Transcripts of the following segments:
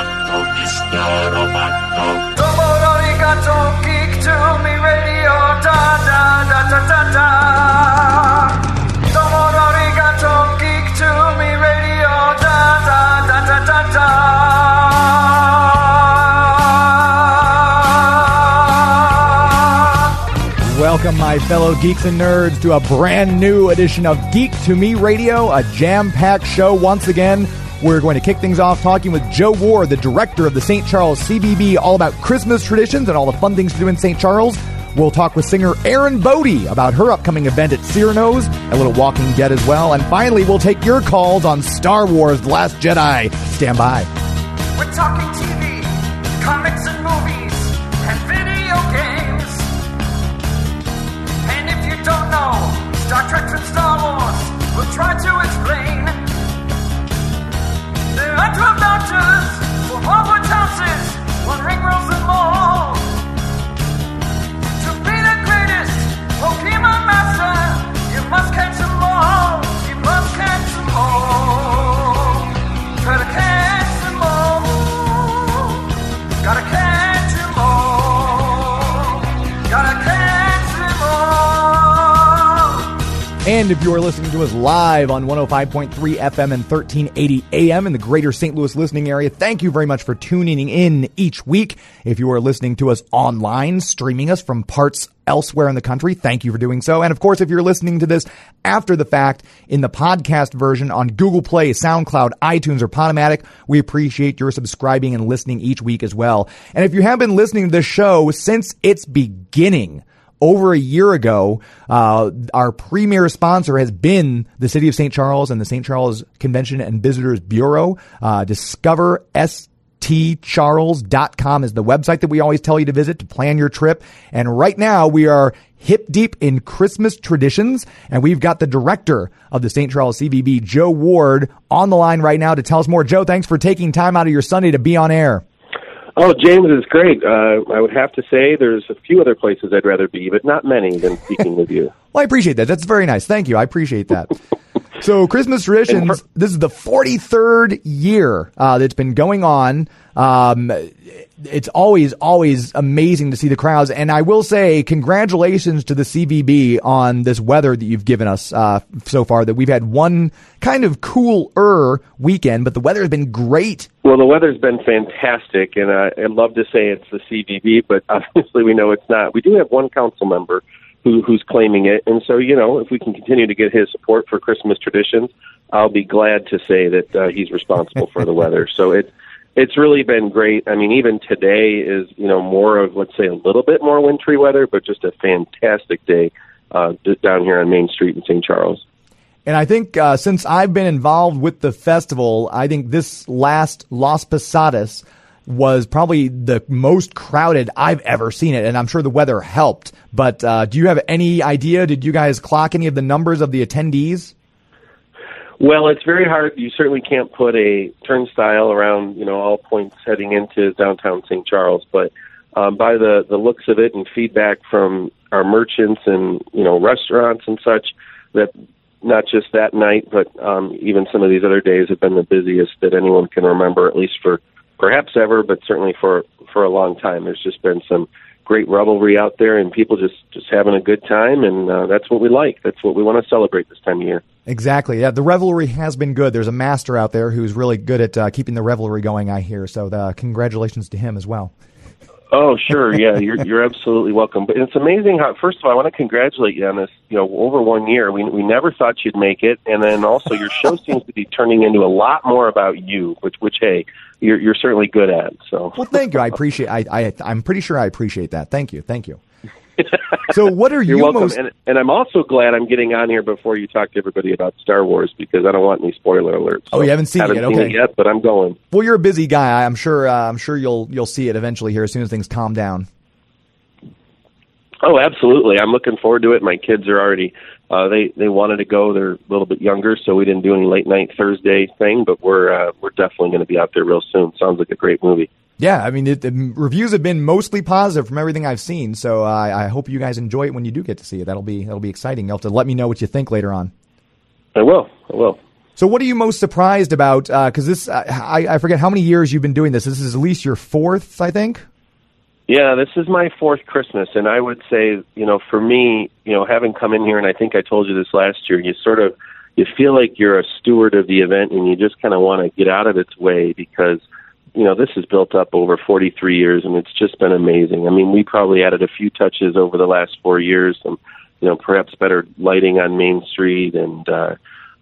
roboto, Mr. Roboto. Domo arigato, to me radio, da da da da da da. Domo arigato, to me radio, da da da da da da. Welcome, my fellow geeks and nerds, to a brand new edition of Geek to Me Radio, a jam packed show once again. We're going to kick things off talking with Joe Ward, the director of the St. Charles CVB, all about Christmas traditions and all the fun things to do in St. Charles. We'll talk with singer Erin Bode about her upcoming event at Cyrano's, a little Walking Dead as well. And finally, we'll take your calls on Star Wars The Last Jedi. Stand by. We're talking TV, comics and movies, and video games. And if you don't know Star Trek and Star Wars, we'll try to explain. There are 12 doctors, houses, one ring rules them. To be the greatest Pokemon master, you must And if you are listening to us live on 105.3 FM and 1380 AM in the greater St. Louis listening area, thank you very much for tuning in each week. If you are listening to us online, streaming us from parts elsewhere in the country, thank you for doing so. And of course, if you're listening to this after the fact in the podcast version on Google Play, SoundCloud, iTunes, or Podomatic, we appreciate your subscribing and listening each week as well. And if you have been listening to this show since its beginning, over a year ago, uh, our premier sponsor has been the City of St. Charles and the St. Charles Convention and Visitors Bureau. Uh, discover stcharles.com is the website that we always tell you to visit to plan your trip. And right now we are hip deep in Christmas traditions. And we've got the director of the St. Charles CVB, Joe Ward, on the line right now to tell us more. Joe, thanks for taking time out of your Sunday to be on air. Oh, James is great. Uh, I would have to say there's a few other places I'd rather be, but not many than speaking with you. Well, I appreciate that. That's very nice. Thank you. I appreciate that. So, Christmas traditions. This is the 43rd year uh, that's been going on. Um, it's always, always amazing to see the crowds. And I will say, congratulations to the CVB on this weather that you've given us uh, so far. That we've had one kind of cooler weekend, but the weather has been great. Well, the weather's been fantastic, and uh, I'd love to say it's the CVB, but obviously we know it's not. We do have one council member who, who's claiming it, and so you know, if we can continue to get his support for Christmas traditions, I'll be glad to say that uh, he's responsible for the weather. So it it's really been great. I mean, even today is you know more of let's say a little bit more wintry weather, but just a fantastic day uh, down here on Main Street in St. Charles. And I think uh, since I've been involved with the festival, I think this last Las Posadas was probably the most crowded I've ever seen it. And I'm sure the weather helped. But uh, do you have any idea? Did you guys clock any of the numbers of the attendees? Well, it's very hard. You certainly can't put a turnstile around, you know, all points heading into downtown St. Charles. But um, by the the looks of it and feedback from our merchants and you know restaurants and such, that not just that night, but um, even some of these other days have been the busiest that anyone can remember, at least for perhaps ever, but certainly for for a long time. There's just been some great revelry out there, and people just just having a good time, and uh, that's what we like. That's what we want to celebrate this time of year. Exactly. Yeah, the revelry has been good. There's a master out there who's really good at uh, keeping the revelry going. I hear. So, the, congratulations to him as well. Oh, sure. Yeah, you're you're absolutely welcome. But it's amazing how. First of all, I want to congratulate you on this. You know, over one year, we we never thought you'd make it, and then also your show seems to be turning into a lot more about you, which which hey, you're you're certainly good at. So. Well, thank you. I appreciate. I, I I'm pretty sure I appreciate that. Thank you. Thank you. So, what are You're you welcome, most? and, and I'm also glad I'm getting on here before you talk to everybody about Star Wars because I don't want any spoiler alerts. Oh, you haven't seen it haven't yet? Seen Okay. it yet, but I'm going. Well, you're a busy guy. I'm sure. Uh, I'm sure you'll you'll see it eventually here as soon as things calm down. Oh, absolutely. I'm looking forward to it. My kids are already uh they they wanted to go. They're a little bit younger, so we didn't do any late night Thursday thing, but we're uh we're definitely going to be out there real soon. Sounds like a great movie. Yeah, I mean, it, the reviews have been mostly positive from everything I've seen. So uh, I hope you guys enjoy it when you do get to see it. That'll be that'll be exciting. You'll have to let me know what you think later on. I will. I will. So, what are you most surprised about? Because this, uh, I, I forget how many years you've been doing this. This is at least your fourth, I think. Yeah, this is my fourth Christmas, and I would say, you know, for me, you know, having come in here, and I think I told you this last year, you sort of you feel like you're a steward of the event, and you just kind of want to get out of its way because, you know, this is built up over 43 years, and it's just been amazing. I mean, we probably added a few touches over the last four years, some, you know, perhaps better lighting on Main Street, and uh,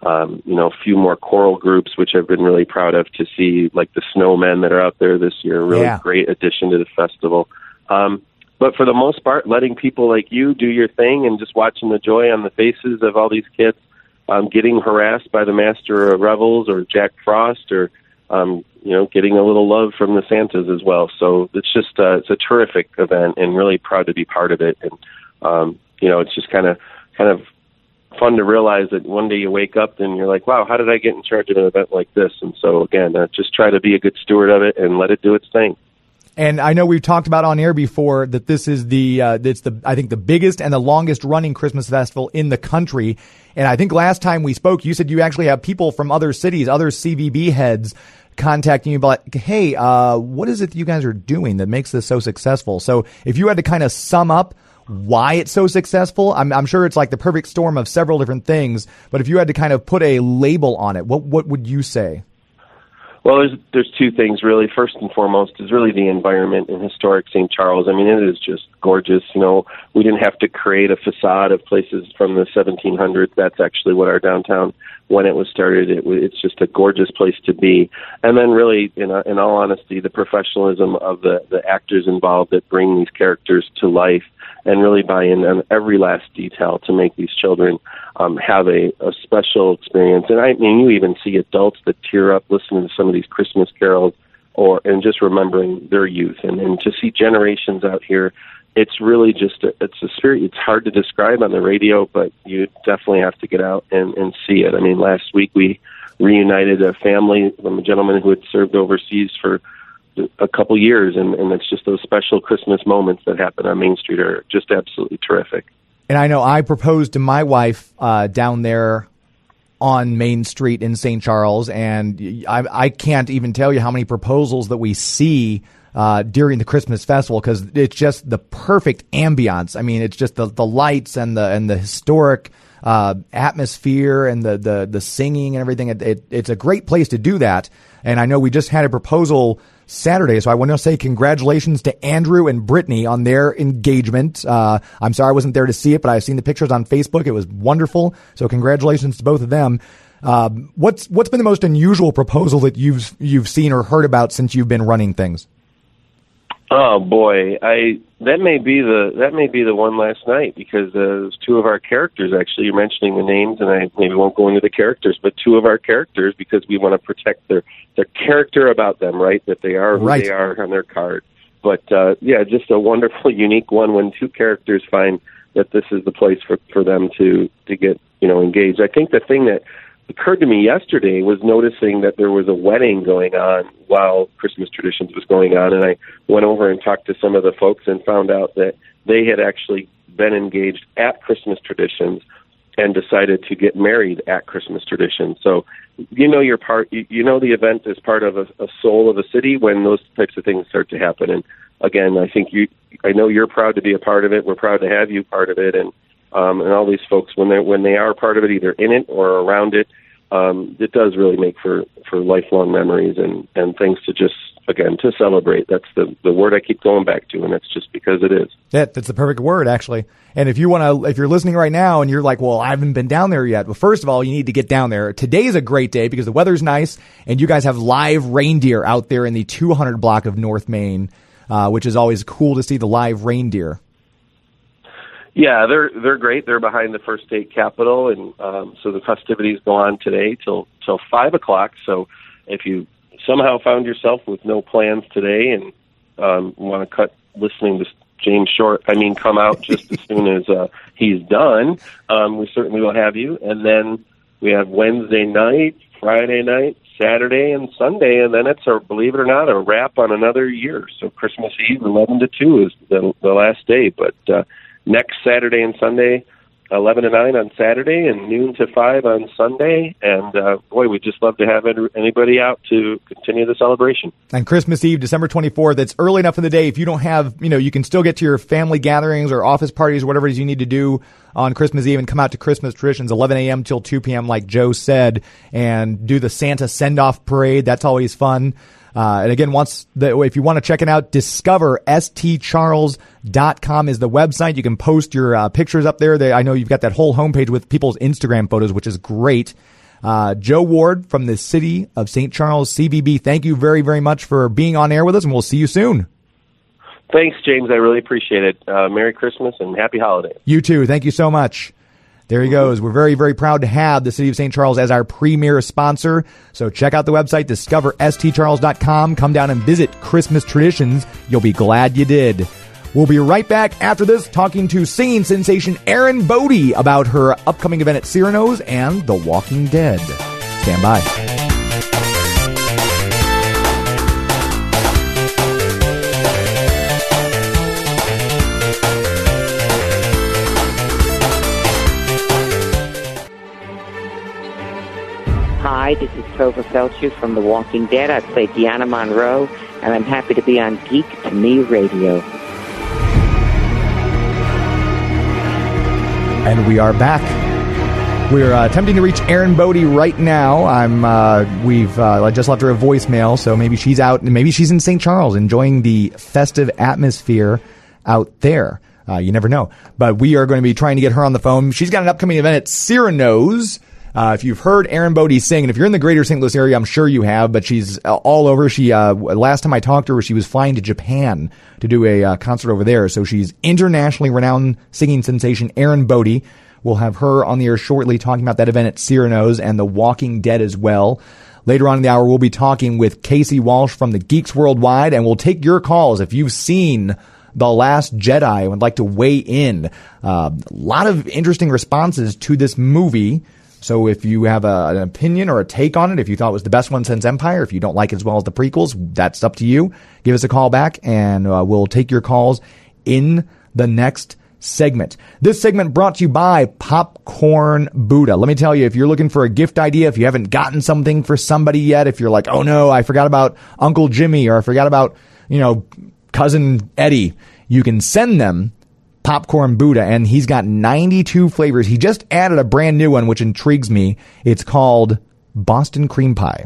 um, you know, a few more choral groups, which I've been really proud of to see, like the Snowmen that are out there this year. Really Yeah. great addition to the festival. Um, but for the most part, letting people like you do your thing and just watching the joy on the faces of all these kids, um, getting harassed by the Master of Revels or Jack Frost, or um, you know, getting a little love from the Santas as well. So it's just uh, it's a terrific event, and really proud to be part of it. And um, you know, it's just kind of kind of fun to realize that one day you wake up and you're like, wow, how did I get in charge of an event like this? And so again, uh, just try to be a good steward of it and let it do its thing. And I know we've talked about on air before that this is the uh, it's the I think the biggest and the longest running Christmas festival in the country. And I think last time we spoke, you said you actually have people from other cities, other CVB heads, contacting you about, hey, uh, what is it that you guys are doing that makes this so successful? So if you had to kind of sum up why it's so successful, I'm, I'm sure it's like the perfect storm of several different things. But if you had to kind of put a label on it, what what would you say? Well, there's there's two things really. First and foremost is really the environment in historic St. Charles. I mean, it is just gorgeous. You know, we didn't have to create a facade of places from the 1700s. That's actually what our downtown, when it was started, it, it's just a gorgeous place to be. And then, really, in uh, in all honesty, the professionalism of the the actors involved that bring these characters to life and really buy in on every last detail to make these children um, have a, a special experience. And I mean, you even see adults that tear up listening to some of these Christmas carols, or and just remembering their youth, and, and to see generations out here. It's really just a, it's a spirit. It's hard to describe on the radio, but you definitely have to get out and, and see it. I mean, last week we reunited a family from a gentleman who had served overseas for a couple years, and, and it's just those special Christmas moments that happen on Main Street are just absolutely terrific. And I know I proposed to my wife uh, down there on Main Street in St. Charles, and I, I can't even tell you how many proposals that we see uh, during the Christmas festival because it's just the perfect ambiance. I mean, it's just the, the lights and the and the historic uh, atmosphere and the, the the singing and everything. It, it, it's a great place to do that. And I know we just had a proposal Saturday, so I want to say congratulations to Andrew and Brittany on their engagement. Uh, I'm sorry I wasn't there to see it, but I've seen the pictures on Facebook. It was wonderful. So congratulations to both of them. Um, what's what's been the most unusual proposal that you've you've seen or heard about since you've been running things? Oh boy, I that may be the that may be the one last night because uh, two of our characters actually. You're mentioning the names, and I maybe won't go into the characters, but two of our characters because we want to protect their their character about them, right? That they are who Right. they are on their card. But uh, yeah, just a wonderful, unique one when two characters find that this is the place for for them to to get you know engaged. I think the thing that occurred to me yesterday was noticing that there was a wedding going on while Christmas Traditions was going on, and I went over and talked to some of the folks and found out that they had actually been engaged at Christmas Traditions and decided to get married at Christmas Traditions. So you know your part, you, know the event is part of a, a soul of a city when those types of things start to happen. And again, I think you, I know you're proud to be a part of it. We're proud to have you part of it, and um, and all these folks when they when they are part of it, either in it or around it, um, it does really make for for lifelong memories and and things to just again to celebrate. That's the the word I keep going back to, and that's just because it is. That, that's the perfect word, actually. And if you want to, if you're listening right now and you're like, well, I haven't been down there yet. Well, first of all, you need to get down there. Today is a great day because the weather's nice and you guys have live reindeer out there in the 200 block of North Main, uh, which is always cool to see the live reindeer. Yeah, they're they're great. They're behind the First State Capitol, and um, so the festivities go on today till till five o'clock. So if you somehow found yourself with no plans today and um, want to cut listening to James Short, I mean, come out just as soon as uh, he's done. Um, we certainly will have you, and then we have Wednesday night, Friday night, Saturday, and Sunday, and then it's a believe it or not a wrap on another year. So Christmas Eve, eleven to two, is the the last day, but. Uh, next Saturday and Sunday, 11 to 9 on Saturday and noon to 5 on Sunday. And uh, boy, we'd just love to have anybody out to continue the celebration. And Christmas Eve, December 24th, that's early enough in the day. If you don't have, you know, you can still get to your family gatherings or office parties or whatever it is you need to do on Christmas Eve and come out to Christmas traditions, 11 a.m. till 2 p.m., like Joe said, and do the Santa send off parade. That's always fun. Uh, and again, once the, if you want to check it out, discover stcharles.com is the website. You can post your uh, pictures up there. They, I know you've got that whole homepage with people's Instagram photos, which is great. Uh, Joe Ward from the city of St. Charles, CVB, thank you very, very much for being on air with us, and we'll see you soon. Thanks, James. I really appreciate it. Uh, Merry Christmas and Happy Holidays. You too. Thank you so much. There he goes. We're very, very proud to have the City of St. Charles as our premier sponsor. So check out the website, discoverstcharles.com. Come down and visit Christmas Traditions. You'll be glad you did. We'll be right back after this talking to singing sensation Erin Bode about her upcoming event at Cyrano's and The Walking Dead. Stand by. Hi, this is Tovah Feldshuh from The Walking Dead. I play Deanna Monroe, and I'm happy to be on Geek to Me Radio. And we are back. We're uh, attempting to reach Erin Bode right now. I'm. Uh, we've. Uh, I just left her a voicemail, so maybe she's out. And maybe she's in St. Charles enjoying the festive atmosphere out there. Uh, you never know. But we are going to be trying to get her on the phone. She's got an upcoming event at Cyrano's uh, if you've heard Erin Bode sing, and if you're in the greater St. Louis area, I'm sure you have, but she's uh, all over. She, uh, last time I talked to her, she was flying to Japan to do a uh, concert over there. So she's internationally renowned singing sensation Erin Bode. We'll have her on the air shortly talking about that event at Cyrano's and The Walking Dead as well. Later on in the hour, we'll be talking with Casey Walsh from the Geeks Worldwide, and we'll take your calls if you've seen The Last Jedi and would like to weigh in. Uh, a lot of interesting responses to this movie. So if you have a, an opinion or a take on it, if you thought it was the best one since Empire, if you don't like it as well as the prequels, that's up to you. Give us a call back and uh, we'll take your calls in the next segment. This segment brought to you by Popcorn Buddha. Let me tell you, if you're looking for a gift idea, if you haven't gotten something for somebody yet, if you're like, oh no, I forgot about Uncle Jimmy or I forgot about, you know, cousin Eddie, you can send them Popcorn Buddha, and he's got 92 flavors. He just added a brand new one, which intrigues me. It's called Boston Cream Pie,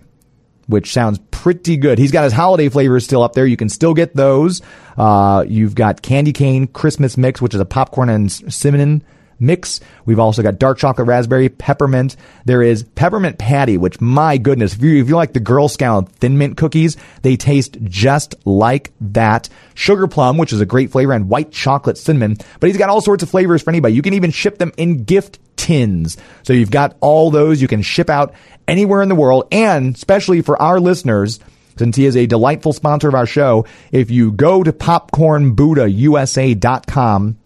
which sounds pretty good. He's got his holiday flavors still up there. You can still get those. Uh, you've got Candy Cane Christmas Mix, which is a popcorn and cinnamon mix. We've also got dark chocolate raspberry, peppermint. There is peppermint patty, which my goodness, if you, if you like the Girl Scout thin mint cookies, they taste just like that. Sugar plum, which is a great flavor, and white chocolate cinnamon. But he's got all sorts of flavors for anybody. You can even ship them in gift tins. So you've got all those you can ship out anywhere in the world. And especially for our listeners, since he is a delightful sponsor of our show, if you go to popcornbuddhausa.com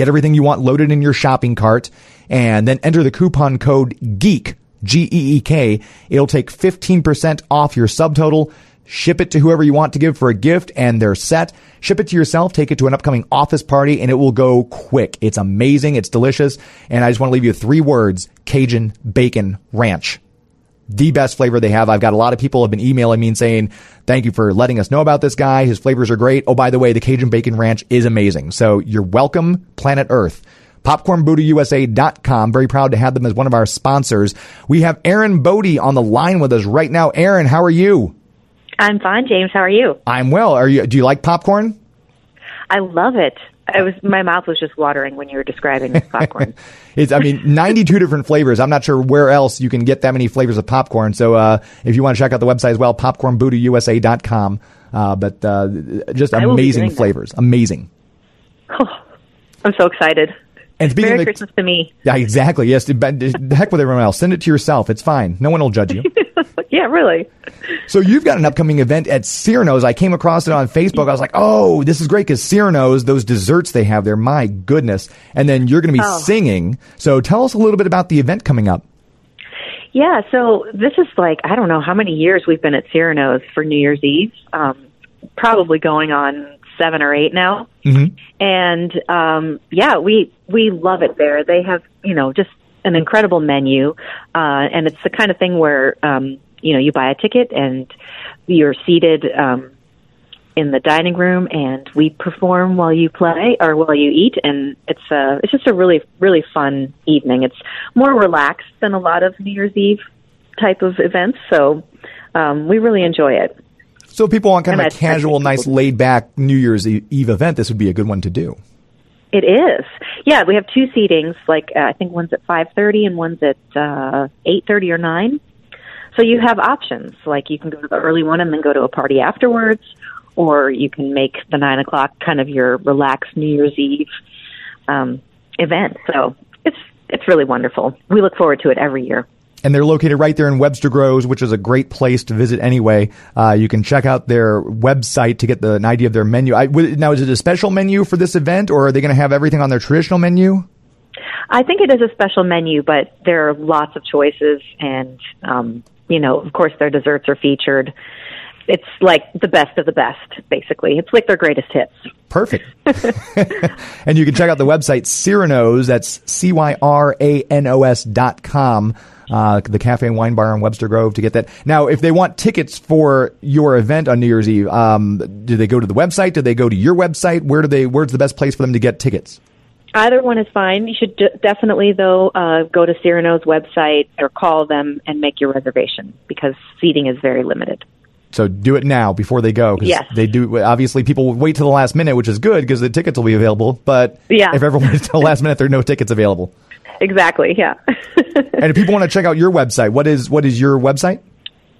Get everything you want loaded in your shopping cart and then enter the coupon code GEEK, G-E-E-K. It'll take 15% off your subtotal. Ship it to whoever you want to give for a gift and they're set. Ship it to yourself, take it to an upcoming office party and it will go quick. It's amazing. It's delicious. And I just want to leave you three words, Cajun bacon ranch the best flavor they have. I've got a lot of people have been emailing me and saying, thank you for letting us know about this guy. His flavors are great. Oh, by the way, the Cajun Bacon Ranch is amazing. So you're welcome, Planet Earth. PopcornBuddhaUSA.com. Very proud to have them as one of our sponsors. We have Erin Bode on the line with us right now. Erin, how are you? I'm fine, James. How are you? I'm well. Are you? Do you like popcorn? I love it. I was my mouth was just watering when you were describing this popcorn. it's I mean 92 different flavors. I'm not sure where else you can get that many flavors of popcorn. So uh, if you want to check out the website as well, popcornbuddhausa.com. Uh, but uh, just amazing flavors, amazing. Oh, I'm so excited. And speaking Merry of the, Christmas to me. Yeah, exactly. Yes, the heck with everyone else. Send it to yourself. It's fine. No one will judge you. yeah, really. So you've got an upcoming event at Cyrano's. I came across it on Facebook. I was like, oh, this is great because Cyrano's, those desserts they have there, my goodness. And then you're going to be oh. singing. So tell us a little bit about the event coming up. Yeah, so this is like I don't know how many years we've been at Cyrano's for New Year's Eve. Um, probably going on seven or eight now. Mm-hmm. And um, yeah, we we love it there. They have, you know, just an incredible menu, uh, and it's the kind of thing where, um, you know, you buy a ticket and you're seated um, in the dining room, and we perform while you play or while you eat, and it's a, it's just a really, really fun evening. It's more relaxed than a lot of New Year's Eve type of events, so um, we really enjoy it. So if people want kind of And a I- I casual, nice, laid back New Year's Eve event, this would be a good one to do. It is. Yeah, we have two seatings. Like uh, I think one's at five thirty and one's at uh, eight thirty or nine. So you have options. Like you can go to the early one and then go to a party afterwards, or you can make the nine o'clock kind of your relaxed New Year's Eve um, event. So it's it's really wonderful. We look forward to it every year. And they're located right there in Webster Groves, which is a great place to visit anyway. Uh, you can check out their website to get the, an idea of their menu. I, now, is it a special menu for this event, or are they going to have everything on their traditional menu? I think it is a special menu, but there are lots of choices, and um, you know, of course, their desserts are featured. It's like the best of the best, basically. It's like their greatest hits. Perfect. and you can check out the website Cyrano's. That's C Y R A N O S dot com. Uh, the cafe and wine bar in Webster Grove to get that. Now, if they want tickets for your event on New Year's Eve, um, do they go to the website? Do they go to your website? Where do they? Where's the best place for them to get tickets? Either one is fine. You should d- definitely, though, uh, go to Cyrano's website or call them and make your reservation because seating is very limited. So do it now before they go. 'cause Yes. They do. Obviously, people will wait till the last minute, which is good because the tickets will be available. But Yeah. if everyone waits till the last minute, there are no tickets available. Exactly, yeah. And if people want to check out your website, what is what is your website?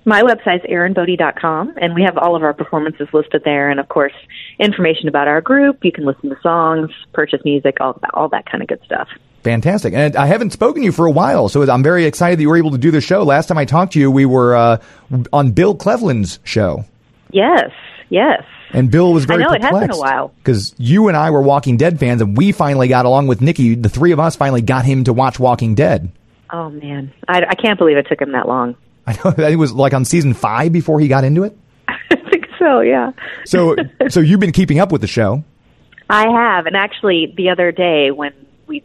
My website website's erinbode.com, and we have all of our performances listed there, and of course, information about our group. You can listen to songs, purchase music, all that, all that kind of good stuff. Fantastic. And I haven't spoken to you for a while, so I'm very excited that you were able to do the show. Last time I talked to you, we were uh, on Bill Cleveland's show. Yes, yes. And Bill was very I know, it has been a while. Because you and I were Walking Dead fans, and we finally got along with Nikki. The three of us finally got him to watch Walking Dead. Oh man, I, I can't believe it took him that long. I know it was like on season five before he got into it. I think so, yeah. So, so you've been keeping up with the show. I have, and actually, the other day when we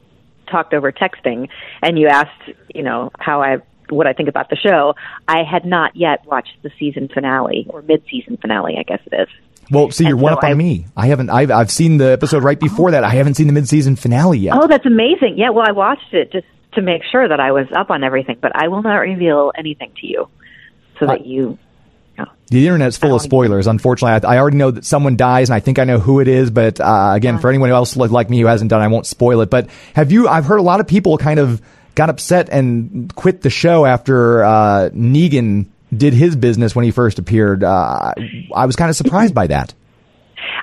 talked over texting, and you asked, you know, how I what I think about the show, I had not yet watched the season finale or mid-season finale, I guess it is. Well, see, you're And one so up on I- me. I haven't. I've I've seen the episode right before that. I haven't seen the mid-season finale yet. Oh, that's amazing! Yeah, well, I watched it just to make sure that I was up on everything, but I will not reveal anything to you, so that you. know. The internet's full of spoilers. Unfortunately, I, I already know that someone dies, and I think I know who it is. But uh, again, for anyone else like like me who hasn't done, I won't spoil it. But have you? I've heard a lot of people kind of got upset and quit the show after uh, Negan did his business when he first appeared. Uh, I was kind of surprised by that.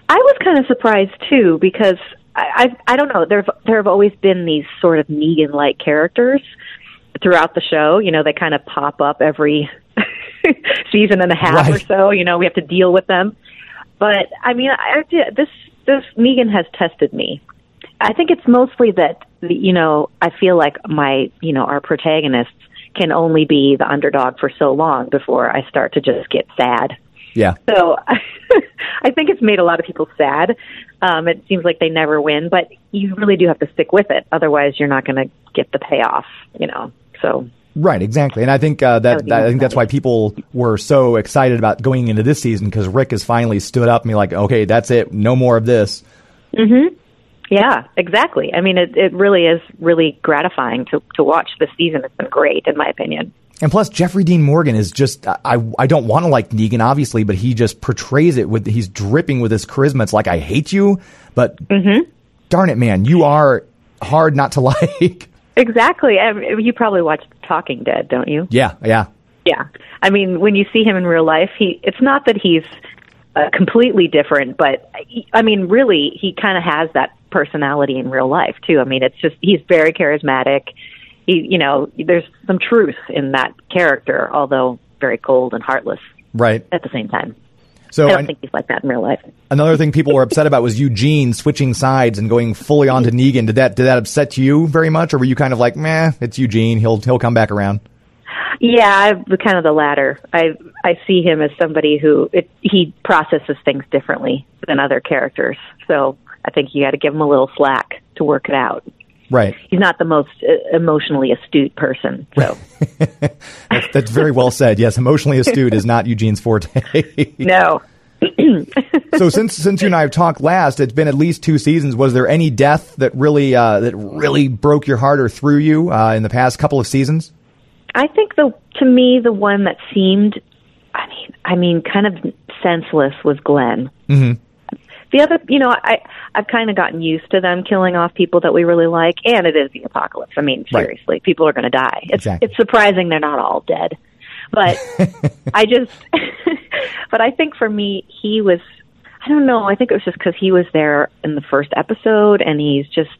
I was kind of surprised too because I I, I don't know there there have always been these sort of Negan like characters throughout the show. You know, they kind of pop up every season and a half or so. You know, we have to deal with them. But I mean, I, I did- this this Negan has tested me. I think it's mostly that you know I feel like my you know our protagonists can only be the underdog for so long before I start to just get sad. Yeah. So I think it's made a lot of people sad. Um, it seems like they never win, but you really do have to stick with it. Otherwise, you're not going to get the payoff, you know. So Right, exactly, and I think uh, that, that I think that's why people were so excited about going into this season because Rick has finally stood up and be like, okay, that's it, no more of this. Yeah, exactly. I mean, it it really is really gratifying to to watch this season. It's been great, in my opinion. And plus, Jeffrey Dean Morgan is just, I, I don't want to like Negan, obviously, but he just portrays it with, he's dripping with his charisma. It's like, I hate you, but mm-hmm. darn it, man, you are hard not to like. Exactly. I mean, you probably watched Talking Dead, don't you? yeah, yeah. Yeah. I mean, when you see him in real life, he it's not that he's uh, completely different, but I mean, really, he kind of has that personality in real life too. I mean, it's just he's very charismatic. He, you know, there's some truth in that character, although very cold and heartless Right. at the same time. So I don't an- think he's like that in real life. another thing people were upset about was Eugene switching sides and going fully on to Negan. Did that, did that upset you very much? Or were you kind of like, meh, it's Eugene. He'll, he'll come back around. Yeah, I'm kind of the latter. I I see him as somebody who it, he processes things differently than other characters. So I think you got to give him a little slack to work it out. Right. he's not the most uh, emotionally astute person. So That's, that's very well said. Yes, emotionally astute is not Eugene's forte. no. so since since you and I have talked last, it's been at least two seasons. Was there any death that really uh, that really broke your heart or threw you uh, in the past couple of seasons? I think the to me the one that seemed, I mean, I mean, kind of senseless was Glenn. Mhm. The other, you know, I I've kind of gotten used to them killing off people that we really like, and it is the apocalypse. I mean, Right. seriously, people are going to die. It's Exactly. it's surprising they're not all dead, but I just, but I think for me, he was. I don't know. I think it was just because he was there in the first episode, and he's just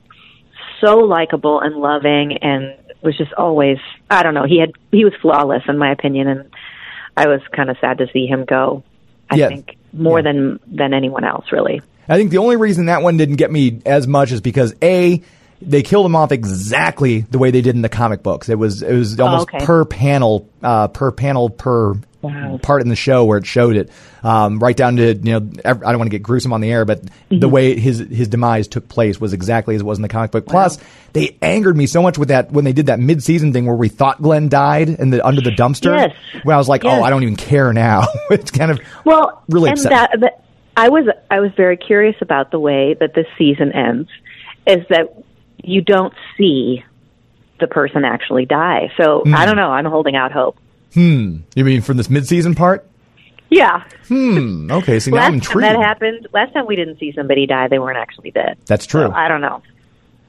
so likable and loving, and was just always. I don't know. He had he was flawless in my opinion, and I was kind of sad to see him go. I Yeah. think more than than anyone else, really. I think the only reason that one didn't get me as much is because a they killed him off exactly the way they did in the comic books. It was it was almost okay. per panel, uh, per panel per Wow. part in the show where it showed it, um, right down to you know I don't want to get gruesome on the air, but the Mm-hmm. way his his demise took place was exactly as it was in the comic book. Plus, they angered me so much with that when they did that mid season thing where we thought Glenn died in the under the dumpster. Yes. When I was like, Yes. oh, I don't even care now. it's kind of Well, really and upsetting. that, that I was I was very curious about the way that this season ends, is that you don't see the person actually die. So Hmm. I don't know. I'm holding out hope. Hmm. You mean from this mid season part? Yeah. Hmm. Okay. So now I'm intrigued. that happened, last time we didn't see somebody die, they weren't actually dead. That's true. So I don't know.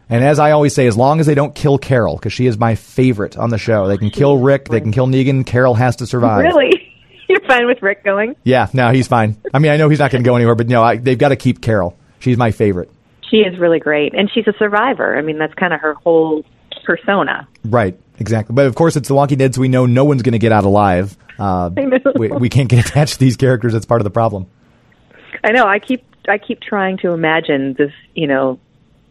And as I always say, as long as they don't kill Carol, because she is my favorite on the show, they can kill Rick, they can kill Negan. Carol has to survive. Really, you're fine with Rick going? Yeah. No, he's fine. I mean, I know he's not going to go anywhere, but no, I, they've got to keep Carol. She's my favorite. She is really great, and she's a survivor. I mean, that's kind of her whole persona. Right. Exactly. But of course, it's The Walking Dead, so we know no one's going to get out alive. Uh, we, we can't get attached to these characters. That's part of the problem. I know. I keep I keep trying to imagine this, you know,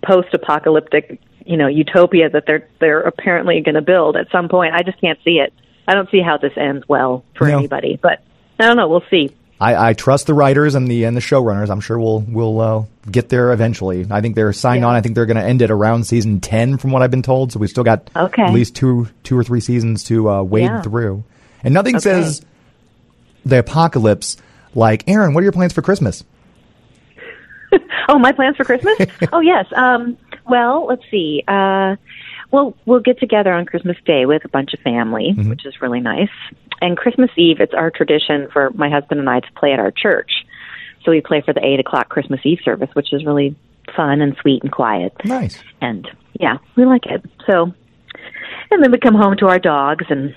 post-apocalyptic, you know, utopia that they're they're apparently going to build at some point. I just can't see it. I don't see how this ends well for No. anybody. But I don't know. We'll see. I, I trust the writers and the and the showrunners. I'm sure we'll we'll uh, get there eventually. I think they're signed Yeah. on. I think they're going to end it around season ten, from what I've been told. So we've still got Okay. at least two two or three seasons to uh, wade Yeah. through. And nothing Okay. says the apocalypse like Erin. What are your plans for Christmas? Oh, my plans for Christmas? oh, yes. Um, well, let's see. Uh, well, we'll get together on Christmas Day with a bunch of family, which is really nice. And Christmas Eve, it's our tradition for my husband and I to play at our church. So we play for the eight o'clock Christmas Eve service, which is really fun and sweet and quiet. Nice. And yeah, we like it. So, and then we come home to our dogs and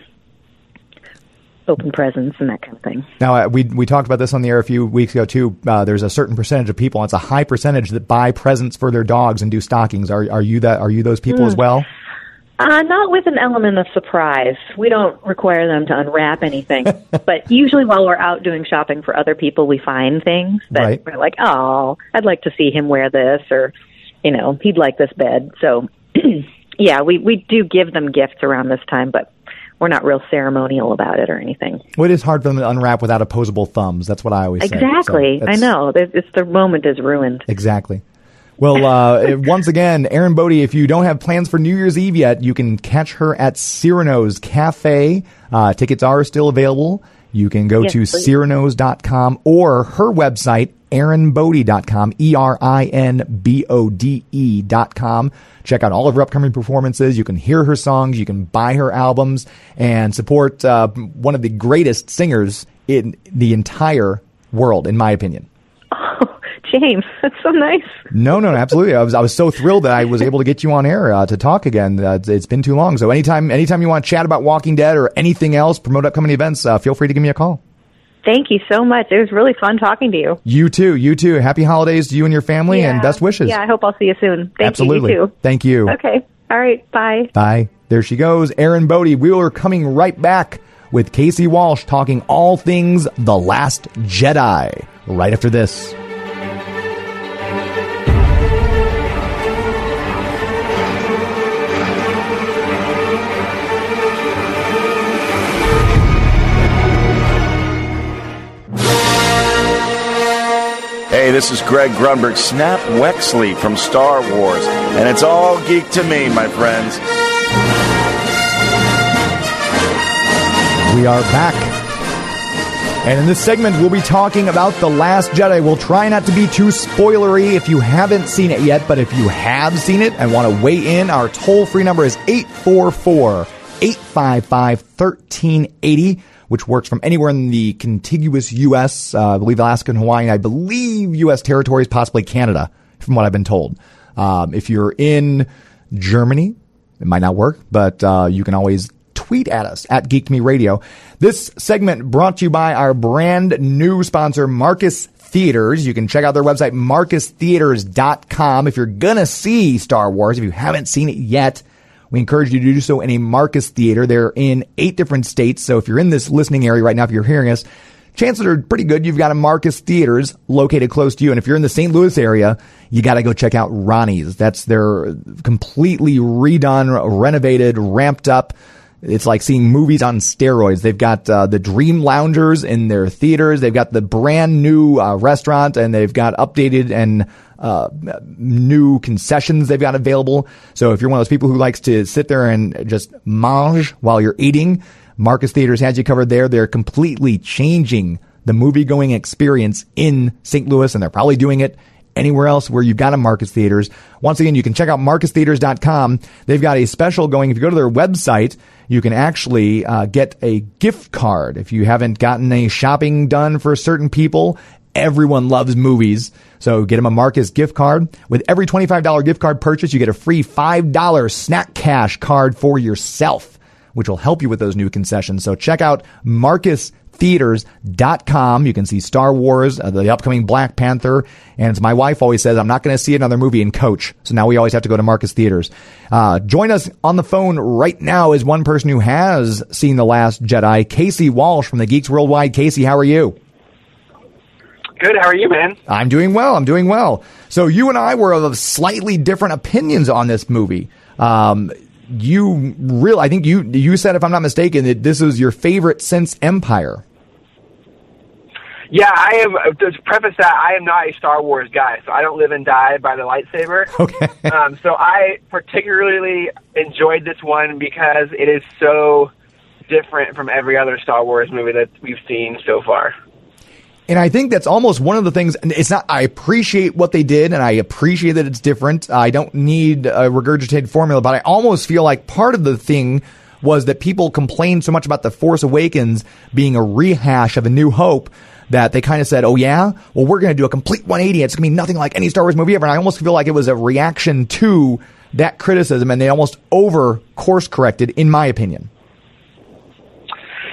open presents and that kind of thing. Now uh, we we talked about this on the air a few weeks ago too. Uh, there's a certain percentage of people. and It's a high percentage that buy presents for their dogs and do stockings. Are are you that? Are you those people Hmm. as well? Uh, not with an element of surprise. We don't require them to unwrap anything. but usually while we're out doing shopping for other people, we find things that Right. we're like, oh, I'd like to see him wear this or, you know, he'd like this bed. So, yeah, we, we do give them gifts around this time, but we're not real ceremonial about it or anything. Well, it is hard for them to unwrap without opposable thumbs. That's what I always say. So Exactly. I know. It's the moment is ruined. Exactly. Well, uh, once again, Erin Bode, if you don't have plans for New Year's Eve yet, you can catch her at Cyrano's Cafe. Uh, tickets are still available. You can go Yes, to please. Cyranos.com or her website, erinbode.com, E E-R-I-N-B-O-D-E dot com. Check out all of her upcoming performances. You can hear her songs. You can buy her albums and support uh, one of the greatest singers in the entire world, in my opinion. James, that's so nice. No, no, no, absolutely. I was I was so thrilled that I was able to get you on air uh, to talk again. Uh, it's- been too long. So anytime anytime you want to chat about Walking Dead or anything else, promote upcoming events, uh, feel free to give me a call. Thank you so much. It was really fun talking to you. You too. You too. Happy holidays to you and your family, and best wishes. Yeah, I hope I'll see you soon. Thank absolutely. you. You. Thank you. Okay. All right. Bye. Bye. There she goes, Erin Bode. We are coming right back with Casey Walsh talking all things The Last Jedi right after this. Hey, this is Greg Grunberg, Snap Wexley from Star Wars, and it's all geek to me, my friends. We are back. And in this segment, we'll be talking about The Last Jedi. We'll try not to be too spoilery if you haven't seen it yet, but if you have seen it and want to weigh in, our toll free number is 844 855 1380, which works from anywhere in the contiguous U.S., uh, I believe Alaska and Hawaii, and I believe U.S. territories, possibly Canada, from what I've been told. Um, if you're in Germany, it might not work, but uh, you can always tweet at us at Geek Me Radio. This segment brought to you by our brand new sponsor, Marcus Theatres. You can check out their website, marcustheatres.com. If you're going to see Star Wars, if you haven't seen it yet, we encourage you to do so in a Marcus Theatre. They're in eight different states. So if you're in this listening area right now, if you're hearing us, chances are pretty good you've got a Marcus Theatres located close to you. And if you're in the St. Louis area, you got to go check out Ronnie's. That's their completely redone, renovated, ramped up. It's like seeing movies on steroids. They've got uh, the Dream Loungers in their theaters. They've got the brand new uh, restaurant, and they've got updated and uh, new concessions they've got available. So if you're one of those people who likes to sit there and just mange while you're eating, Marcus Theatres has you covered there. They're completely changing the movie going experience in St. Louis, and they're probably doing it anywhere else where you've got a Marcus Theatres. Once again, you can check out marcustheatres.com. They've got a special going. If you go to their website, you can actually uh, get a gift card. If you haven't gotten any shopping done for certain people, everyone loves movies. So get him a Marcus gift card. With every $25 gift card purchase, you get a free $5 snack cash card for yourself, which will help you with those new concessions. So check out Marcus theatres.com. You can see Star Wars, uh, the upcoming Black Panther, and my wife always says, I'm not going to see another movie in Coach. So now we always have to go to Marcus Theatres. Uh, join us on the phone right now is one person who has seen The Last Jedi, Casey Walsh from the Geeks Worldwide. Casey, how are you? Good. How are you, man? I'm doing well. I'm doing well. So you and I were of slightly different opinions on this movie. Um, you really, I think you you said, if I'm not mistaken, that this is your favorite since Empire. Yeah, I am. uh, To preface that, I am not a Star Wars guy, so I don't live and die by the lightsaber. Okay. Um, so I particularly enjoyed this one because it is so different from every other Star Wars movie that we've seen so far. And I think that's almost one of the things. It's not. I appreciate what they did, and I appreciate that it's different. I don't need a regurgitated formula, but I almost feel like part of the thing was that people complained so much about the Force Awakens being a rehash of A New Hope that they kind of said, "Oh yeah, well we're going to do a complete 180. It's going to be nothing like any Star Wars movie ever." And I almost feel like it was a reaction to that criticism, and they almost over course corrected, in my opinion.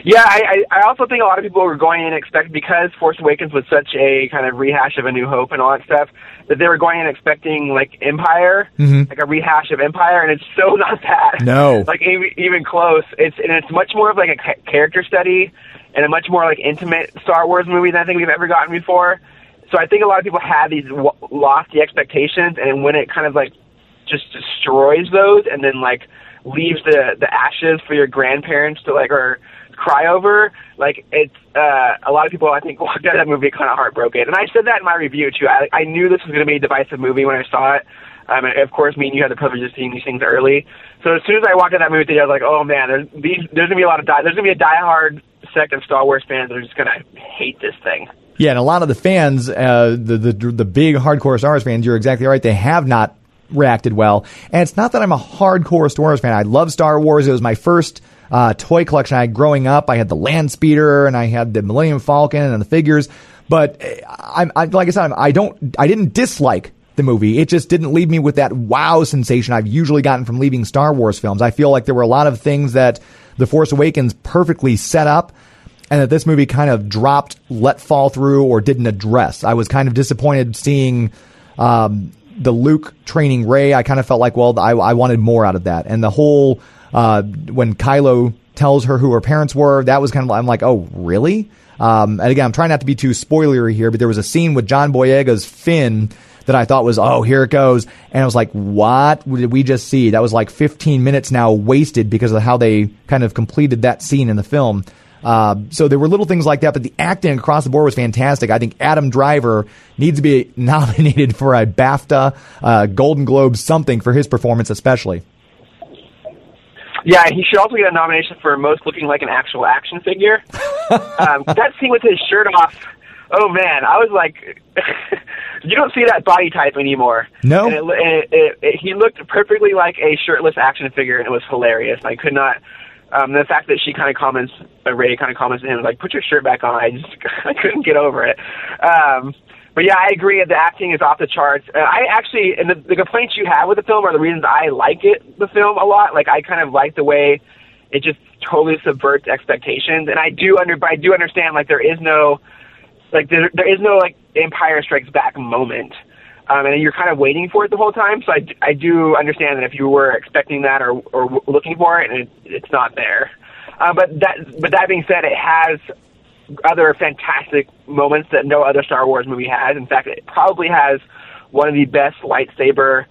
Yeah, I, I I also think a lot of people were going in expect because Force Awakens was such a kind of rehash of A New Hope and all that stuff that they were going in expecting like Empire, Mhm. like a rehash of Empire, and it's so not that. No. like even, even close. It's and it's much more of like a character study and a much more like intimate Star Wars movie than I think we've ever gotten before. So I think a lot of people had these w- lofty expectations, and when it kind of like just destroys those, and then like leaves the the ashes for your grandparents to like or cry over, like it's uh, a lot of people I think walked out of that movie kind of heartbroken. And I said that in my review too. I, I knew this was going to be a divisive movie when I saw it. Um, and of course, me and you had the privilege of seeing these things early. So as soon as I walked out of that movie theater, I was like, oh man, there's these there's gonna be a lot of die there's gonna be a diehard sect of Star Wars fans that are just gonna hate this thing. Yeah, and a lot of the fans, uh, the, the the big hardcore Star Wars fans, you're exactly right. They have not reacted well, and it's not that I'm a hardcore Star Wars fan. I love Star Wars. It was my first uh, toy collection I had growing up. I had the Land Speeder, and I had the Millennium Falcon and the figures. But uh, I'm, I, like I said, I'm, I don't, I didn't dislike the movie. It just didn't leave me with that wow sensation I've usually gotten from leaving Star Wars films. I feel like there were a lot of things that The Force Awakens perfectly set up and that this movie kind of dropped, let fall through, or didn't address. I was kind of disappointed seeing um, the Luke training Rey. I kind of felt like, well, I, I wanted more out of that. And the whole uh, when Kylo tells her who her parents were, that was kind of I'm like, oh, really? Um, and again, I'm trying not to be too spoilery here, but there was a scene with John Boyega's Finn that I thought was, oh, here it goes. And I was like, what did we just see? That was like 15 minutes now wasted because of how they kind of completed that scene in the film. Uh, so there were little things like that, but the acting across the board was fantastic. I think Adam Driver needs to be nominated for a BAFTA, uh, Golden Globe, something for his performance, especially. Yeah, he should also get a nomination for most looking like an actual action figure. um, that scene with his shirt off. Oh man, I was like, you don't see that body type anymore. No. and it, it, it, it, he looked perfectly like a shirtless action figure, and it was hilarious. I could not. Um, the fact that she kind of comments, uh, Rey kind of comments to him like, "Put your shirt back on." I just I couldn't get over it. Um, but yeah, I agree. The acting is off the charts. Uh, I actually, and the, the complaints you have with the film are the reasons I like it. The film a lot. Like I kind of like the way it just totally subverts expectations. And I do under, but I do understand like there is no, like there there is no like Empire Strikes Back moment. Um, and you're kind of waiting for it the whole time. So I, I do understand that if you were expecting that or, or looking for it, and it, it's not there. Uh, but that but that being said, it has other fantastic moments that no other Star Wars movie has. In fact, it probably has one of the best lightsaber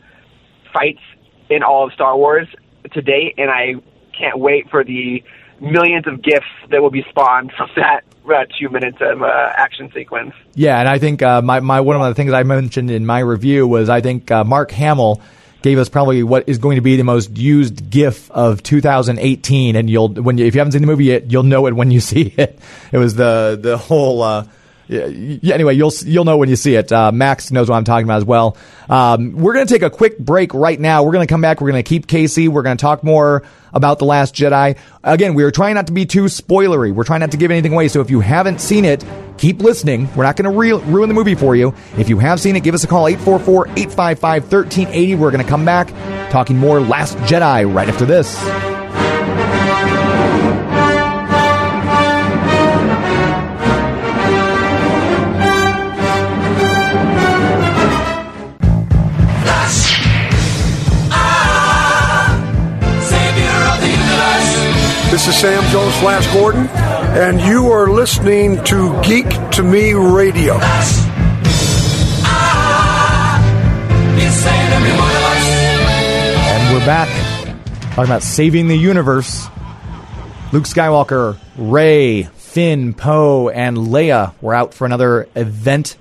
fights in all of Star Wars to date, and I can't wait for the millions of gifts that will be spawned from that uh, two minutes of uh, action sequence. Yeah, and I think uh, my, my one of the things I mentioned in my review was I think uh, Mark Hamill gave us probably what is going to be the most used GIF of 2018, and you'll when you, if you haven't seen the movie yet, you'll know it when you see it. It was the the whole. Uh, yeah, anyway, you'll you'll know when you see it. Uh, Max knows what I'm talking about as well. Um, we're going to take a quick break right now. We're going to come back. We're going to keep Casey. We're going to talk more about the Last Jedi. Again, we are trying not to be too spoilery. We're trying not to give anything away. So if you haven't seen it, keep listening. We're not going to re- ruin the movie for you. If you have seen it, give us a call 844-855-1380. We're going to come back talking more Last Jedi right after this. Sam Jones Flash Gordon, and you are listening to Geek to Me Radio. And we're back talking about saving the universe. Luke Skywalker, Rey, Finn, Poe, and Leia were out for another event.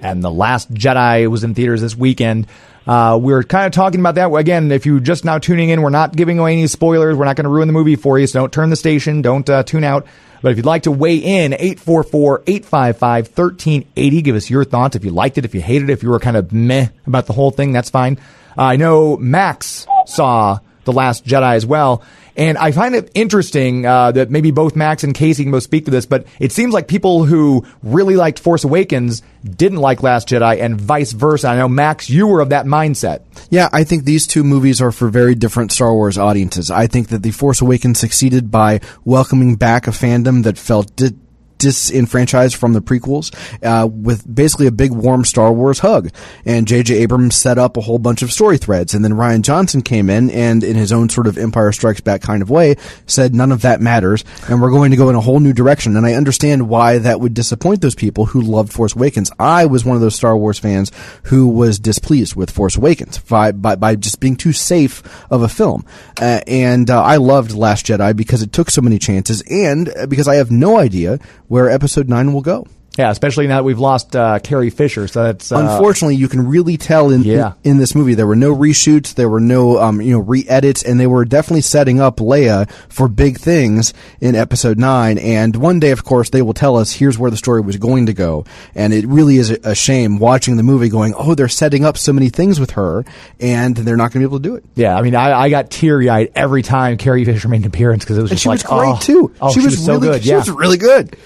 And The Last Jedi was in theaters this weekend. Uh, we are kind of talking about that. Again, if you're just now tuning in, we're not giving away any spoilers. We're not going to ruin the movie for you, so don't turn the station. Don't uh, tune out. But if you'd like to weigh in, 844-855-1380. Give us your thoughts. If you liked it, if you hated it, if you were kind of meh about the whole thing, that's fine. Uh, I know Max saw The Last Jedi as well. And I find it interesting uh, that maybe both Max and Casey can both speak to this, but it seems like people who really liked Force Awakens didn't like Last Jedi, and vice versa. I know Max, you were of that mindset. Yeah, I think these two movies are for very different Star Wars audiences. I think that The Force Awakens succeeded by welcoming back a fandom that felt di- disenfranchised from the prequels uh, with basically a big warm Star Wars hug. And J.J. Abrams set up a whole bunch of story threads. And then Rian Johnson came in and, in his own sort of Empire Strikes Back kind of way, said none of that matters. And we're going to go in a whole new direction. And I understand why that would disappoint those people who loved Force Awakens. I was one of those Star Wars fans who was displeased with Force Awakens by, by, by just being too safe of a film. Uh, and uh, I loved Last Jedi because it took so many chances and because I have no idea where episode 9 will go. Yeah, especially now that we've lost uh, Carrie Fisher. So that's uh, Unfortunately, you can really tell in, Yeah. in in this movie there were no reshoots, there were no um, you know re-edits, and they were definitely setting up Leia for big things in Episode Nine. And one day, of course, they will tell us here's where the story was going to go. And it really is a, shame watching the movie, going, oh, they're setting up so many things with her, and they're not going to be able to do it. Yeah, I mean, I, I got teary eyed every time Carrie Fisher made an appearance because it was And just she like, was great oh, too. Oh, she, was, so really good. She was really good.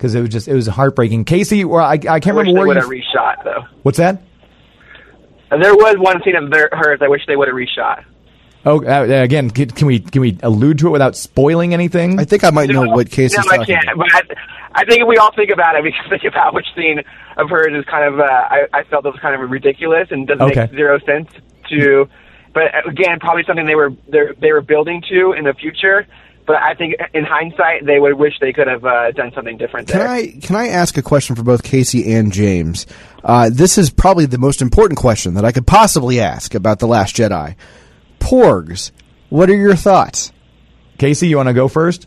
Because it was just it was heartbreaking. Casey, or I, I can't I wish remember they where would you. have reshot though. what's that? There was one scene of their, hers I wish they would have reshot. Oh, uh, again, can, can we can we allude to it without spoiling anything? I think I might know what Casey's no, I can't. about. But I, I think if we all think about it, we can think about which scene of hers is kind of. Uh, I, I felt it was kind of ridiculous and doesn't Okay. make zero sense to. But again, probably something they were they were building to in the future. But I think in hindsight, they would wish they could have uh, done something different Can there. I can I ask a question for both Casey and James? Uh, this is probably the most important question that I could possibly ask about the Last Jedi. Porgs, what are your thoughts? Casey, you want to go first?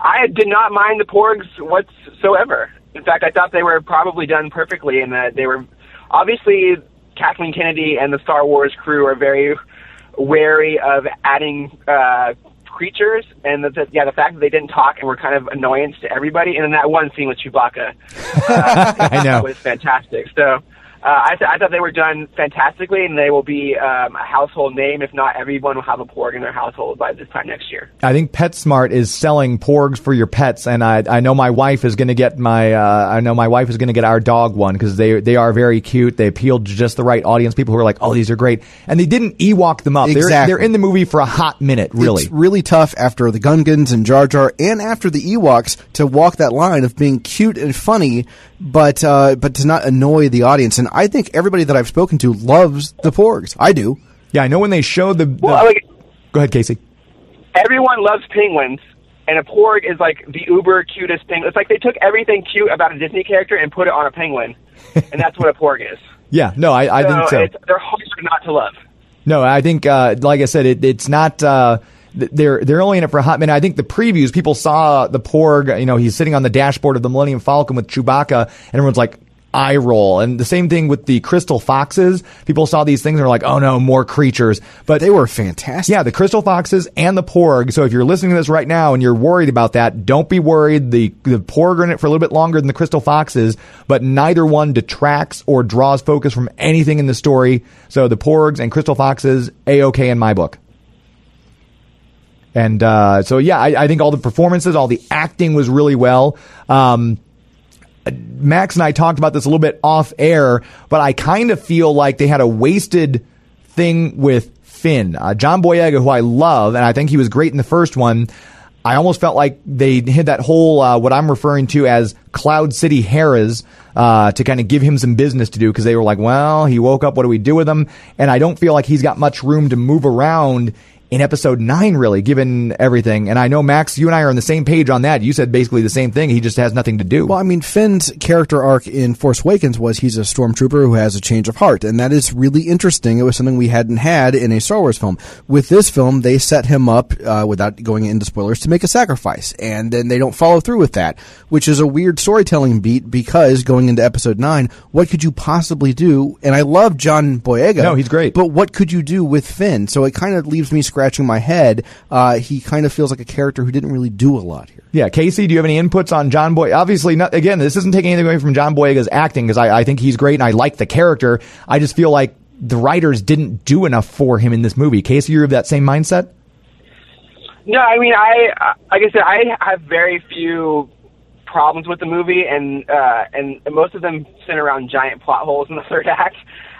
I did not mind the Porgs whatsoever. In fact, I thought they were probably done perfectly, and that they were obviously Kathleen Kennedy and the Star Wars crew are very wary of adding uh, creatures, and the, the, yeah, the fact that they didn't talk and were kind of annoyance to everybody. And then that one scene with Chewbacca, uh, I know. was fantastic. So. Uh, I, th- I thought they were done fantastically, and they will be um, a household name. If not, everyone will have a porg in their household by this time next year. I think PetSmart is selling porgs for your pets, and I I know my wife is going to get my uh, I know my wife is going to get our dog one because they they are very cute. They appeal to just the right audience, people who are like, oh, these are great, and they didn't Ewok them up. They're Exactly. they're in the movie for a hot minute, really. It's really tough after the Gungans and Jar Jar and after the Ewoks to walk that line of being cute and funny, but uh, but to not annoy the audience. And I think everybody that I've spoken to loves the Porgs. I do. Yeah, I know when they showed the. the Well, like, go ahead, Casey. everyone loves penguins, and a porg is like the uber cutest thing. It's like they took everything cute about a Disney character and put it on a penguin, and that's what a porg is. Yeah, no, I, I think so. It's, they're hard not to love. No, I think, uh, like I said, it, it's not. Uh, th- they're they're only in it for a hot minute. I think the previews, people saw the Porg. You know, he's sitting on the dashboard of the Millennium Falcon with Chewbacca, and everyone's like. Eye roll, and the same thing with the crystal foxes. People saw these things and were like, "Oh no, more creatures!" But They were fantastic. yeah, the crystal foxes and the porg. So if you're listening to this right now and you're worried about that, don't be worried. The the porg are in it for a little bit longer than the crystal foxes, but neither one detracts or draws focus from anything in the story. So the porgs and crystal foxes, a okay in my book. And uh, so yeah, I, I think all the performances, all the acting was really well. Um, Max and I talked about this a little bit off air, but I kind of feel like they had a wasted thing with Finn. Uh, John Boyega, who I love, and I think he was great in the first one. I almost felt like they had that whole, uh, what I'm referring to as Cloud City Harris, uh, to kind of give him some business to do because they were like, well, he woke up. What do we do with him? And I don't feel like he's got much room to move around in episode nine, really, given everything. And I know, Max, you and I are on the same page on that. You said basically the same thing. He just has nothing to do. Well, I mean, Finn's character arc in Force Awakens was he's a stormtrooper who has a change of heart, and that is really interesting. It was something we hadn't had in a Star Wars film. With this film, they set him up, uh, without going into spoilers, to make a sacrifice, and then they don't follow through with that, which is a weird storytelling beat because going into Episode Nine, what could you possibly do? And I love John Boyega. No, he's great. But what could you do with Finn? So it kind of leaves me scratching my head. Uh, he kind of feels like a character who didn't really do a lot here. Yeah, Casey, do you have any inputs on John Boy? Obviously, not, again, this isn't taking anything away from John Boyega's acting because I, I think he's great and I like the character. I just feel like the writers didn't do enough for him in this movie. Casey, you're of that same mindset? No, I mean, I like I said, I have very few problems with the movie, and uh, and most of them center around giant plot holes in the third act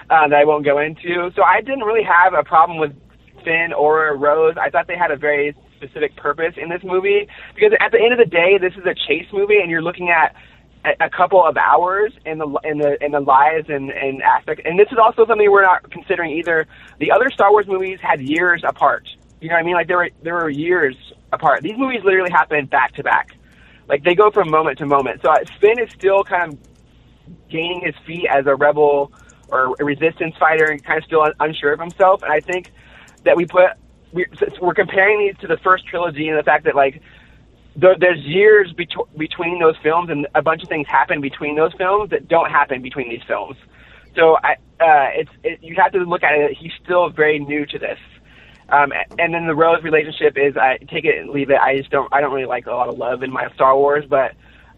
uh, that I won't go into. So I didn't really have a problem with Finn or Rose. I thought they had a very specific purpose in this movie because at the end of the day, this is a chase movie, and you're looking at a, couple of hours in the in the in the lives and and aspect. And this is also something we're not considering either. The other Star Wars movies had years apart. You know what I mean? Like there were there were years apart. These movies literally happen back to back. Like they go from moment to moment. So uh, Finn is still kind of gaining his feet as a rebel or a resistance fighter and kind of still unsure of himself. And I think that we put we're, comparing these to the first trilogy and the fact that like there's years bet- between those films and a bunch of things happen between those films that don't happen between these films. So I, uh, it's it, you have to look at it. He's still very new to this. Um, and then the Rose relationship is I take it and leave it. I just don't I don't really like a lot of love in my Star Wars, but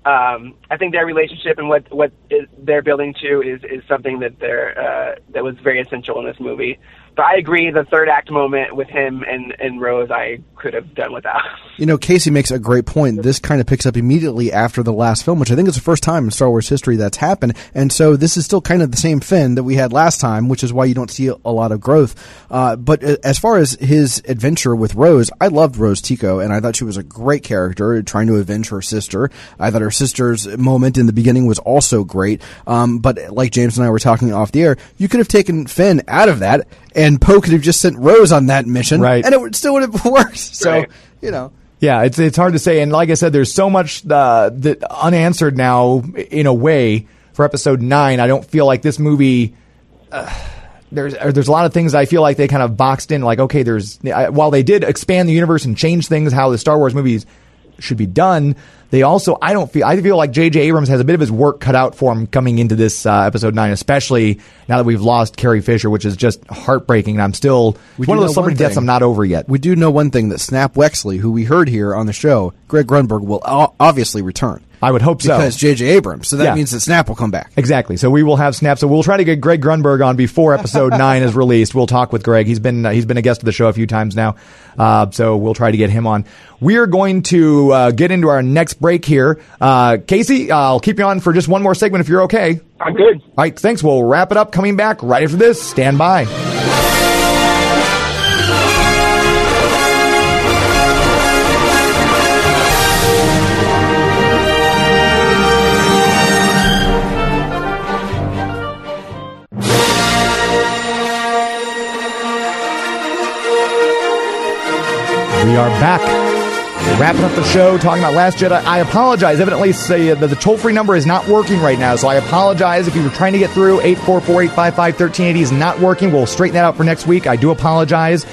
um, I think their relationship and what what is, they're building to is is something that they're uh, that was very essential in this movie. But I agree, the third act moment with him and and Rose, I could have done without. You know, Casey makes a great point. This kind of picks up immediately after the last film, which I think is the first time in Star Wars history that's happened. And so this is still kind of the same Finn that we had last time, which is why you don't see a lot of growth. Uh, but uh, as far as his adventure with Rose, I loved Rose Tico, and I thought she was a great character trying to avenge her sister. I thought her sister's moment in the beginning was also great. Um, but like James and I were talking off the air, you could have taken Finn out of that, and Poe could have just sent Rose on that mission, Right. and it would still would have worked. So, Right. you know. Yeah, it's it's hard to say, and like I said, there's so much uh, that unanswered now in a way for episode nine. I don't feel like this movie. Uh, there's there's a lot of things I feel like they kind of boxed in. Like, okay, there's I, while they did expand the universe and change things, how the Star Wars movies should be done. They also, I don't feel, I feel like J.J. Abrams has a bit of his work cut out for him coming into this uh, episode nine, especially now that we've lost Carrie Fisher, which is just heartbreaking. And I'm still We one of those celebrity deaths. I'm not over yet. We do know one thing that Snap Wexley, who we heard here on the show, Greg Grunberg, will o- obviously return. I would hope so. Because J.J. Abrams. So that Yeah. means that Snap will come back. Exactly. So we will have Snap. So we'll try to get Greg Grunberg on before episode nine is released. We'll talk with Greg. He's been uh, he's been a guest of the show a few times now. Uh, so we'll try to get him on. We are going to uh, get into our next break here. Uh, Casey, I'll keep you on for just one more segment if you're okay. I'm good. All right. Thanks. We'll wrap it up. Coming back right after this. Stand by. We are back. Wrapping up the show, talking about Last Jedi. I apologize. Evidently, say that the toll free number is not working right now, so I apologize if you were trying to get through. 844 855 1380 is not working. We'll straighten that out for next week. I do apologize.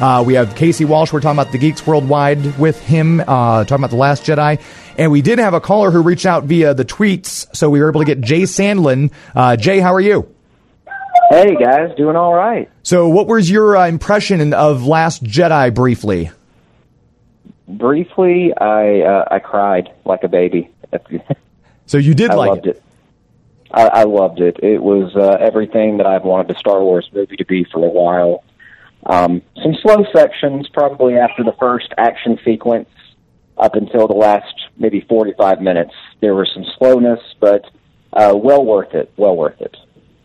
Uh, we have Casey Walsh. We're talking about the Geeks Worldwide with him, uh, talking about The Last Jedi. And we did have a caller who reached out via the tweets, so we were able to get Jay Sandlin. Uh, Jay, how are you? Hey guys, doing all right. So, what was your uh, impression of Last Jedi briefly? Briefly, I uh, I cried like a baby. So, you did I like loved it. I, I loved it. It was uh, everything that I've wanted a Star Wars movie to be for a while. Um, some slow sections, probably after the first action sequence, up until the last maybe forty-five minutes. There was some slowness, but uh, well worth it. Well worth it.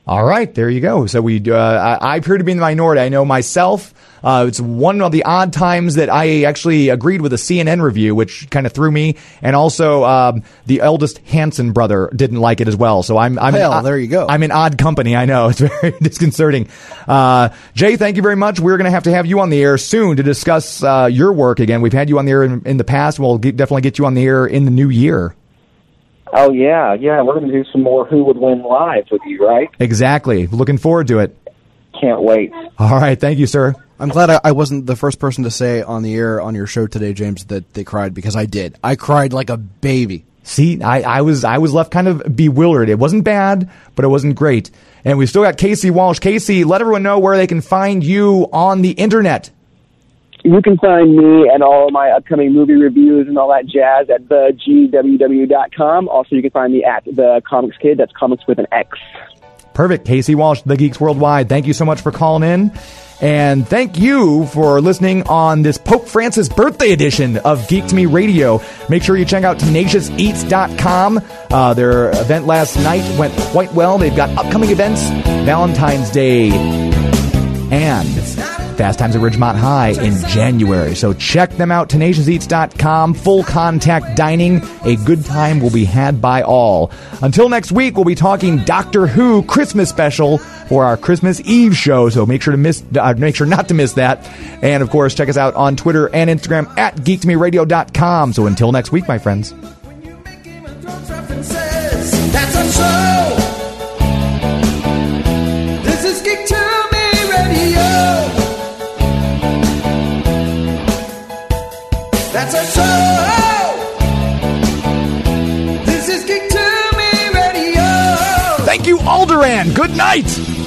All right, there you go. So we, uh, I, I appear to be in the minority. I know myself. Uh, it's one of the odd times that I actually agreed with a CNN review, which kind of threw me. And also, um, the eldest Hanson brother didn't like it as well. So I'm, I'm, Hell, in, there you go. I'm in odd company. I know it's very disconcerting. Uh, Jay, thank you very much. We're going to have to have you on the air soon to discuss uh, your work again. We've had you on the air in, in the past. We'll get, definitely get you on the air in the new year. Oh yeah, yeah. We're going to do some more Who Would Win live with you, right? Exactly. Looking forward to it. Can't wait. All right. Thank you, sir. I'm glad I, I wasn't the first person to say on the air on your show today, James, that they cried because I did. I cried like a baby. See, I, I was I was left kind of bewildered. It wasn't bad, but it wasn't great. And we've still got Casey Walsh. Casey, let everyone know where they can find you on the internet. You can find me and all of my upcoming movie reviews and all that jazz at thegww.com. Also, you can find me at the Comix Kid. That's comics with an X. Perfect. Casey Walsh, The Geeks Worldwide. Thank you so much for calling in. And thank you for listening on this Pope Francis birthday edition of Geek to Me Radio. Make sure you check out TenaciousEats.com. Uh, their event last night went quite well. They've got upcoming events, Valentine's Day, and Fast Times at Ridgemont High in January. So check them out, TenaciousEats.com. Full contact dining. A good time will be had by all. Until next week, we'll be talking Doctor Who Christmas special for our Christmas Eve show. So make sure to miss, uh, make sure not to miss that. And of course, check us out on Twitter and Instagram at geektomeradio.com. So until next week, my friends. Thank you, Alderaan. Good night.